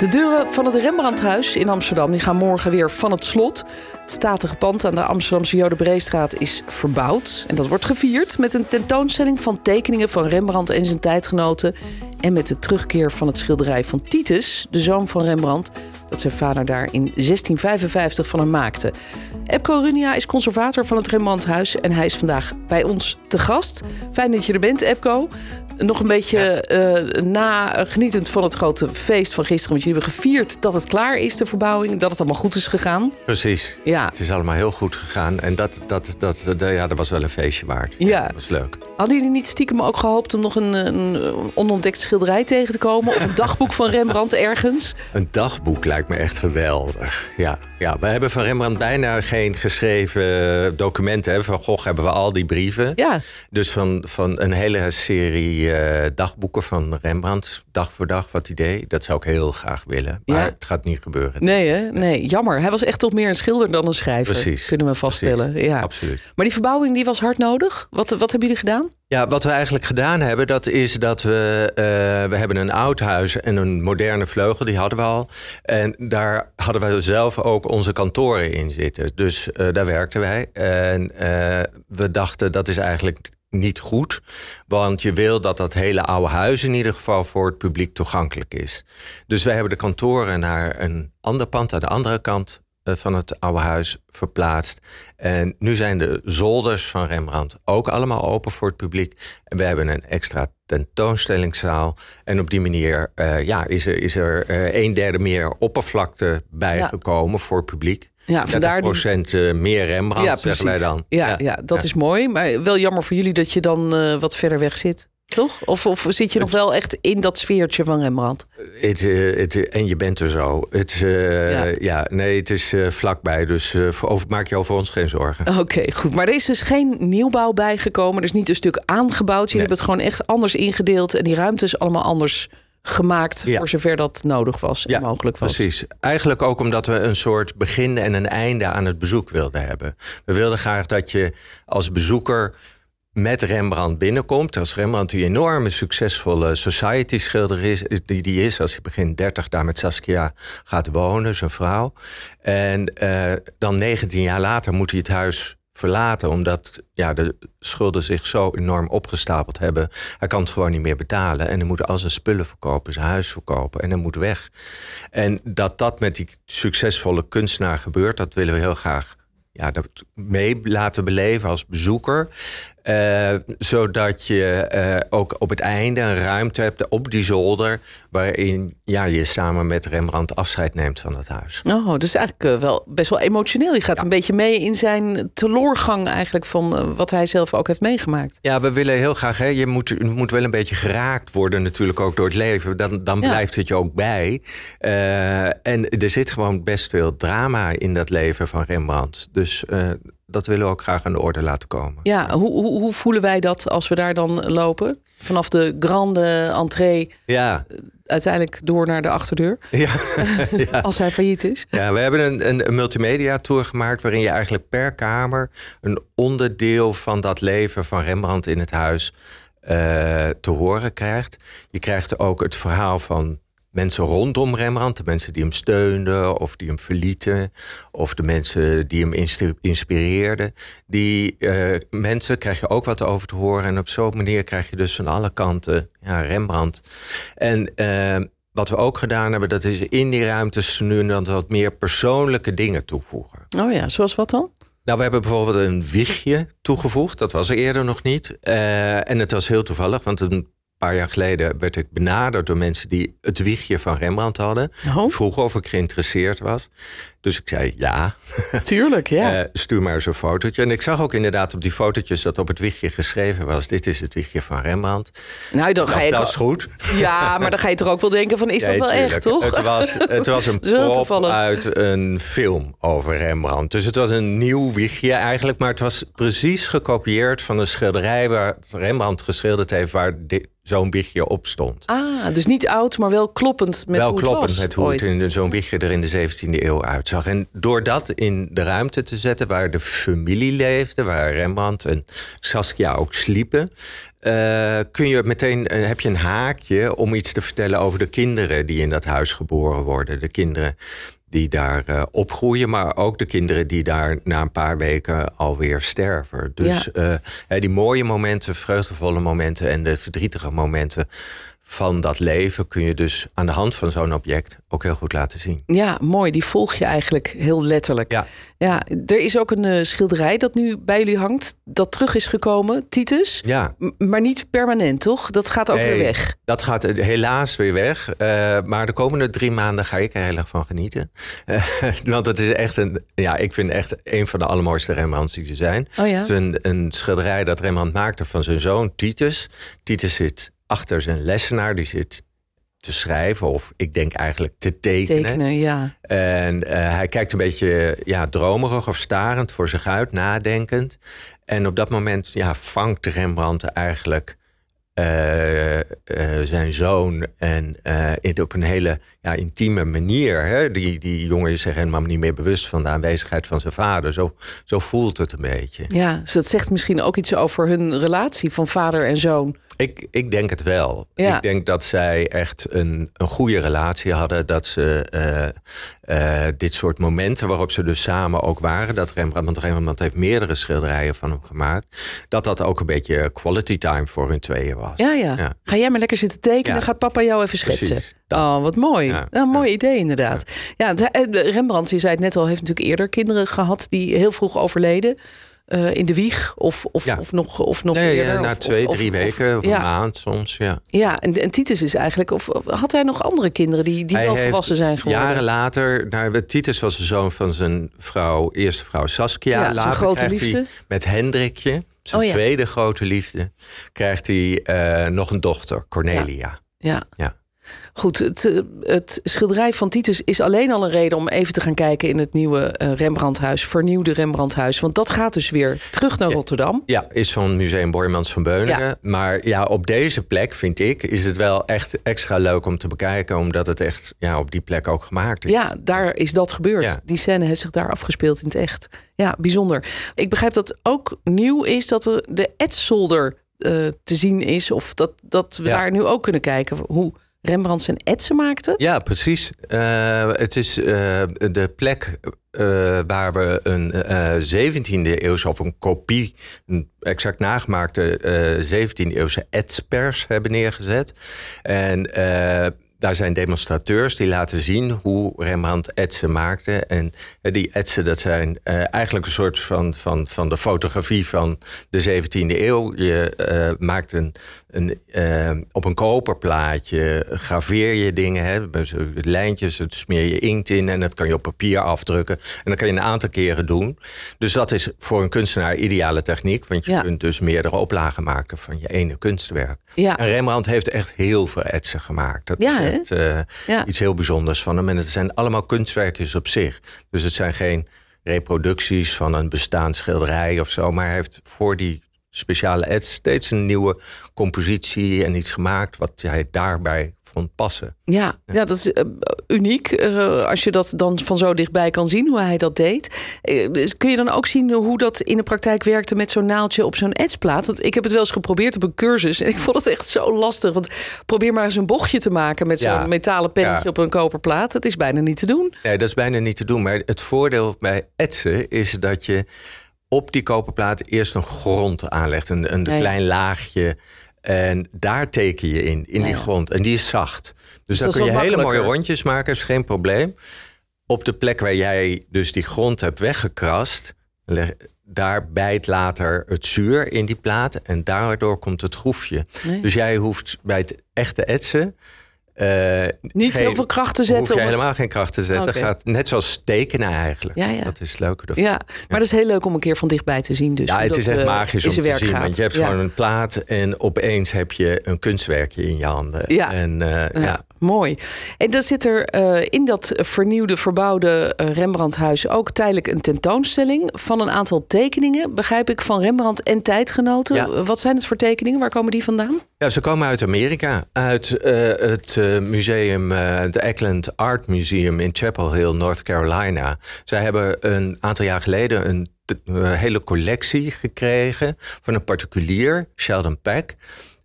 De deuren van het Rembrandthuis in Amsterdam die gaan morgen weer van het slot. Het statige pand aan de Amsterdamse Jodenbreestraat is verbouwd. En dat wordt gevierd met een tentoonstelling van tekeningen van Rembrandt en zijn tijdgenoten. En met de terugkeer van het schilderij van Titus, de zoon van Rembrandt, dat zijn vader daar in 1655 van hem maakte. Epco Runia is conservator van het Rembrandthuis en hij is vandaag bij ons te gast. Fijn dat je er bent, Epco. Nog een beetje eh, na genietend van het grote feest van gisteren. Want jullie hebben gevierd dat het klaar is, de verbouwing. Dat het allemaal goed is gegaan. Precies. Ja. Het is allemaal heel goed gegaan. En dat, dat, dat, dat, ja, dat was wel een feestje waard. Ja. Dat was leuk. Hadden jullie niet stiekem ook gehoopt om nog een, een onontdekt schilderij tegen te komen? Of een dagboek van Rembrandt ergens? Een dagboek lijkt me echt geweldig. Ja, ja we hebben van Rembrandt bijna geen geschreven documenten. Hè. Van Gogh hebben we al die brieven. Ja. Dus van, van een hele serie eh, dagboeken van Rembrandt, dag voor dag, wat idee. Dat zou ik heel graag willen. Maar Ja. het gaat niet gebeuren. Nee, hè? Nee, jammer. Hij was echt toch meer een schilder dan een schrijver. Precies. Kunnen we vaststellen. Precies. Ja. Absoluut. Maar die verbouwing die was hard nodig. Wat, wat hebben jullie gedaan? Ja, wat we eigenlijk gedaan hebben, dat is dat we... eh, we hebben een oud huis en een moderne vleugel, die hadden we al. En daar hadden we zelf ook onze kantoren in zitten. Dus eh, daar werkten wij. En eh, we dachten, dat is eigenlijk niet goed. Want je wil dat dat hele oude huis in ieder geval voor het publiek toegankelijk is. Dus wij hebben de kantoren naar een ander pand aan de andere kant van het oude huis verplaatst. En nu zijn de zolders van Rembrandt ook allemaal open voor het publiek. En we hebben een extra tentoonstellingszaal. En op die manier eh, ja, is er, is er eh, een derde meer oppervlakte bijgekomen voor het publiek. Ja, vandaar die- 30% eh, meer Rembrandt, zeggen wij dan. Ja, ja, dat is mooi. Maar wel jammer voor jullie dat je dan eh, wat verder weg zit. Toch? Of, of zit je nog wel echt in dat sfeertje van Rembrandt? Het, eh, het, en je bent er zo. Het, eh, Ja. ja. nee, het is eh, vlakbij. Dus eh, over, maak je over ons geen zorgen. Oké, goed. Maar er is dus geen nieuwbouw bijgekomen. Er is niet een stuk aangebouwd. Jullie Nee. hebben het gewoon echt anders ingedeeld. En die ruimte is allemaal anders gemaakt. Ja. Voor zover dat nodig was en mogelijk was. Precies. Eigenlijk ook omdat we een soort begin en een einde aan het bezoek wilden hebben. We wilden graag dat je als bezoeker met Rembrandt binnenkomt. Als Rembrandt die enorme succesvolle society schilder is, die, die is als hij begin 30 daar met Saskia gaat wonen, zijn vrouw. En eh, dan 19 jaar later moet hij het huis verlaten, omdat ja, de schulden zich zo enorm opgestapeld hebben. Hij kan het gewoon niet meer betalen en hij moet al zijn spullen verkopen, zijn huis verkopen en hij moet weg. En dat dat met die succesvolle kunstenaar gebeurt, dat willen we heel graag ja, dat mee laten beleven als bezoeker. Eh, zodat je eh, ook op het einde een ruimte hebt op die zolder... waarin ja, je samen met Rembrandt afscheid neemt van het huis. Oh, dus eigenlijk eh, wel best wel emotioneel. Je gaat een beetje mee in zijn teloorgang eigenlijk van wat hij zelf ook heeft meegemaakt. Ja, we willen heel graag... Hè, je, moet, moet wel een beetje geraakt worden natuurlijk ook door het leven. Dan, dan Ja. blijft het je ook bij. En er zit gewoon best veel drama in dat leven van Rembrandt. Dus dat willen we ook graag aan de orde laten komen. Ja, hoe, hoe, hoe voelen wij dat als we daar dan lopen? Vanaf de grande entree Ja, uiteindelijk door naar de achterdeur. ja. ja. Als hij failliet is. Ja, we hebben een, een, een multimedia tour gemaakt waarin je eigenlijk per kamer een onderdeel van dat leven van Rembrandt in het huis eh, te horen krijgt. Je krijgt ook het verhaal van mensen rondom Rembrandt, de mensen die hem steunden of die hem verlieten, of de mensen die hem inspireerden. Die eh, mensen krijg je ook wat over te horen en op zo'n manier krijg je dus van alle kanten ja, Rembrandt. En eh, wat we ook gedaan hebben, dat is in die ruimtes nu en dan wat meer persoonlijke dingen toevoegen. Oh ja, zoals wat dan? Nou, we hebben bijvoorbeeld een wiegje toegevoegd. Dat was er eerder nog niet. Eh, en het was heel toevallig, want een paar jaar geleden werd ik benaderd door mensen die het wiegje van Rembrandt hadden. Oh, Vroegen of ik geïnteresseerd was. Dus ik zei ja, tuurlijk, ja. Eh, stuur maar eens een fotootje. En ik zag ook inderdaad op die fotootjes dat op het wiegje geschreven was: dit is het wiegje van Rembrandt. nou, dan ga je... dat is goed. Ja, maar dan ga je toch ook wel denken van, is dat wel tuurlijk. echt, toch? Het was, het was een toevallig. uit een film over Rembrandt. Dus het was een nieuw wiegje eigenlijk. Maar het was precies gekopieerd van een schilderij... waar Rembrandt geschilderd heeft... waar di- zo'n wiegje op stond. Ah, dus niet oud, maar wel kloppend met Wel hoe het kloppend was met hoe ooit. het in zo'n wiegje er in de 17e eeuw uitzag. zag. En door dat in de ruimte te zetten waar de familie leefde, waar Rembrandt en Saskia ook sliepen, uh, kun je meteen uh, heb je een haakje om iets te vertellen over de kinderen die in dat huis geboren worden. De kinderen die daar uh, opgroeien, maar ook de kinderen die daar na een paar weken alweer sterven. Dus ja. die mooie momenten, vreugdevolle momenten en de verdrietige momenten van dat leven kun je dus aan de hand van zo'n object ook heel goed laten zien. Ja, mooi. Die volg je eigenlijk heel letterlijk. Ja, ja er is ook een uh, schilderij dat nu bij jullie hangt, dat terug is gekomen, Titus. Ja. maar niet permanent, toch? Dat gaat ook nee, weer weg. Dat gaat helaas weer weg. Uh, maar de komende drie maanden ga ik er heel erg van genieten. Uh, want het is echt een, ja, ik vind echt een van de allermooiste Rembrandts die er zijn. Oh ja? Het is een, een schilderij dat Rembrandt maakte van zijn zoon Titus. Titus zit achter zijn lessenaar. Die zit te schrijven of ik denk eigenlijk te tekenen. tekenen ja. En uh, hij kijkt een beetje ja, dromerig of starend voor zich uit, nadenkend. En op dat moment ja, vangt Rembrandt eigenlijk uh, uh, zijn zoon en op een hele ja, intieme manier. Hè? Die, die jongen is zich helemaal niet meer bewust van de aanwezigheid van zijn vader. Zo, zo voelt het een beetje. Ja, dus dat zegt misschien ook iets over hun relatie van vader en zoon. Ik, ik denk het wel. Ja. Ik denk dat zij echt een, een goede relatie hadden. Dat ze uh, uh, dit soort momenten waarop ze dus samen ook waren. Dat Rembrandt, want Rembrandt heeft meerdere schilderijen van hem gemaakt. Dat dat ook een beetje quality time voor hun tweeën was. Ja, ja. ja. Ga jij maar lekker zitten tekenen. Ja. Gaat papa jou even schetsen. Precies, oh, wat mooi. Ja, Een mooi idee inderdaad. Ja. Rembrandt, je zei het net al, heeft natuurlijk eerder kinderen gehad die heel vroeg overleden. Uh, in de wieg of, of, Ja. of nog, of nog Nee, eerder? ja, na of, twee, of- drie weken of ja. een maand soms. Ja. Ja, en, en Titus is eigenlijk... Of, had hij nog andere kinderen die, die Hij wel volwassen zijn geworden? Jaren later, nou, Titus was de zoon van zijn vrouw, eerste vrouw Saskia. Later grote krijgt liefde. hij met Hendrikje, zijn Oh tweede grote liefde, krijgt hij eh, nog een dochter, Cornelia. Ja. Ja. Goed, het, eh, het schilderij van Titus is alleen al een reden om even te gaan kijken in het nieuwe eh, Rembrandthuis, vernieuwde Rembrandthuis. Want dat gaat dus weer terug naar Rotterdam. Ja, is van Museum Bormans van Beuningen. Ja. Maar ja, op deze plek, vind ik, is het wel echt extra leuk om te bekijken. Omdat het echt ja, op die plek ook gemaakt is. Ja, daar is dat gebeurd. Ja. Die scène heeft zich daar afgespeeld in het echt. Ja, bijzonder. Ik begrijp dat ook nieuw is dat er de etszolder eh, te zien is. Of dat, dat we daar nu ook kunnen kijken hoe Rembrandt zijn etsen maakte. Ja, precies. Eh, het is eh, de plek eh, waar we een eh 17e eeuwse of een kopie, een exact nagemaakte eh 17e eeuwse etspers hebben neergezet. En daar zijn demonstrateurs die laten zien hoe Rembrandt etsen maakte. En eh, die etsen, dat zijn eh, eigenlijk een soort van, van, van de fotografie van de 17e eeuw. Je eh, maakt een, een, op een koperplaatje, graveer je dingen, hè, lijntjes, het smeer je inkt in en dat kan je op papier afdrukken. En dat kan je een aantal keren doen. Dus dat is voor een kunstenaar ideale techniek, want je Ja. kunt dus meerdere oplagen maken van je ene kunstwerk. Ja. En Rembrandt heeft echt heel veel etsen gemaakt. Dat Ja? Echt eh, Ja. iets heel bijzonders van hem. En het zijn allemaal kunstwerkjes op zich. Dus het zijn geen reproducties van een bestaand schilderij of zo. Maar hij heeft voor die speciale ets steeds een nieuwe compositie en iets gemaakt wat hij daarbij vond passen. Ja, ja dat is eh, uniek. eh, als je dat dan van zo dichtbij kan zien, hoe hij dat deed. Dus kun je dan ook zien hoe dat in de praktijk werkte met zo'n naaldje op zo'n etsplaat? Want ik heb het wel eens geprobeerd op een cursus. En ik vond het echt zo lastig. Want probeer maar eens een bochtje te maken met zo'n Ja. metalen pennetje Ja. op een koperplaat. Dat is bijna niet te doen. Nee, dat is bijna niet te doen. Maar het voordeel bij etsen is dat je op die koperplaat eerst een grond aanlegt. Een, een Ja, ja. klein laagje. En daar teken je in, in Ja, die grond. En die is zacht. Dus, dat dan is kun je hele mooie rondjes maken, is geen probleem. Op de plek waar jij dus die grond hebt weggekrast... leg- daar bijt later het zuur in die plaat. En daardoor komt het groefje. Nee. Dus jij hoeft bij het echte etsen... eh, Niet geen- heel veel kracht te zetten. hoef je om het- helemaal geen kracht te zetten. Gaat net zoals tekenen eigenlijk. Ja, ja. Dat is leuke ervan. Ja, maar dat is heel leuk om een keer van dichtbij te zien. Dus Ja, het is echt eh, magisch om te zien. gaat. Want je hebt Ja. gewoon een plaat en opeens heb je een kunstwerkje in je handen. Ja. En eh, ja. Mooi. En dan zit er uh, in dat vernieuwde, verbouwde uh, Rembrandthuis ook tijdelijk een tentoonstelling van een aantal tekeningen, begrijp ik, van Rembrandt en tijdgenoten. Ja. Wat zijn het voor tekeningen? Waar komen die vandaan? Ja, ze komen uit Amerika, uit uh, het museum, het Eckland Art Museum in Chapel Hill, North Carolina. Zij hebben een aantal jaar geleden een hele collectie gekregen van een particulier, Sheldon Peck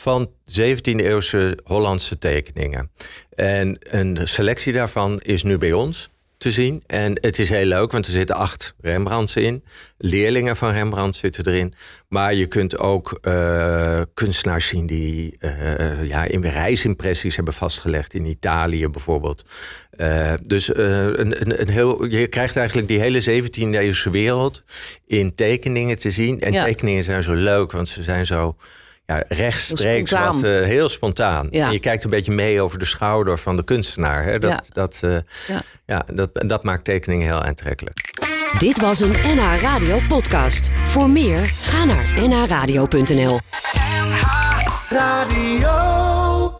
van 17e-eeuwse Hollandse tekeningen. En een selectie daarvan is nu bij ons te zien. En het is heel leuk, want er zitten acht Rembrandts in. Leerlingen van Rembrandt zitten erin. Maar je kunt ook uh, kunstenaars zien die uh, ja, in reisimpressies hebben vastgelegd. In Italië bijvoorbeeld. Uh, dus een, een, een, heel, je krijgt eigenlijk die hele 17e eeuwse wereld in tekeningen te zien. En tekeningen zijn zo leuk, want ze zijn zo ja, rechtstreeks wat uh, heel spontaan. Ja. En je kijkt een beetje mee over de schouder van de kunstenaar. Hè? Dat, dat, uh, ja. ja. dat, dat maakt tekeningen heel aantrekkelijk. Dit was een NH Radio podcast. Voor meer, ga naar nhradio.nl NH Radio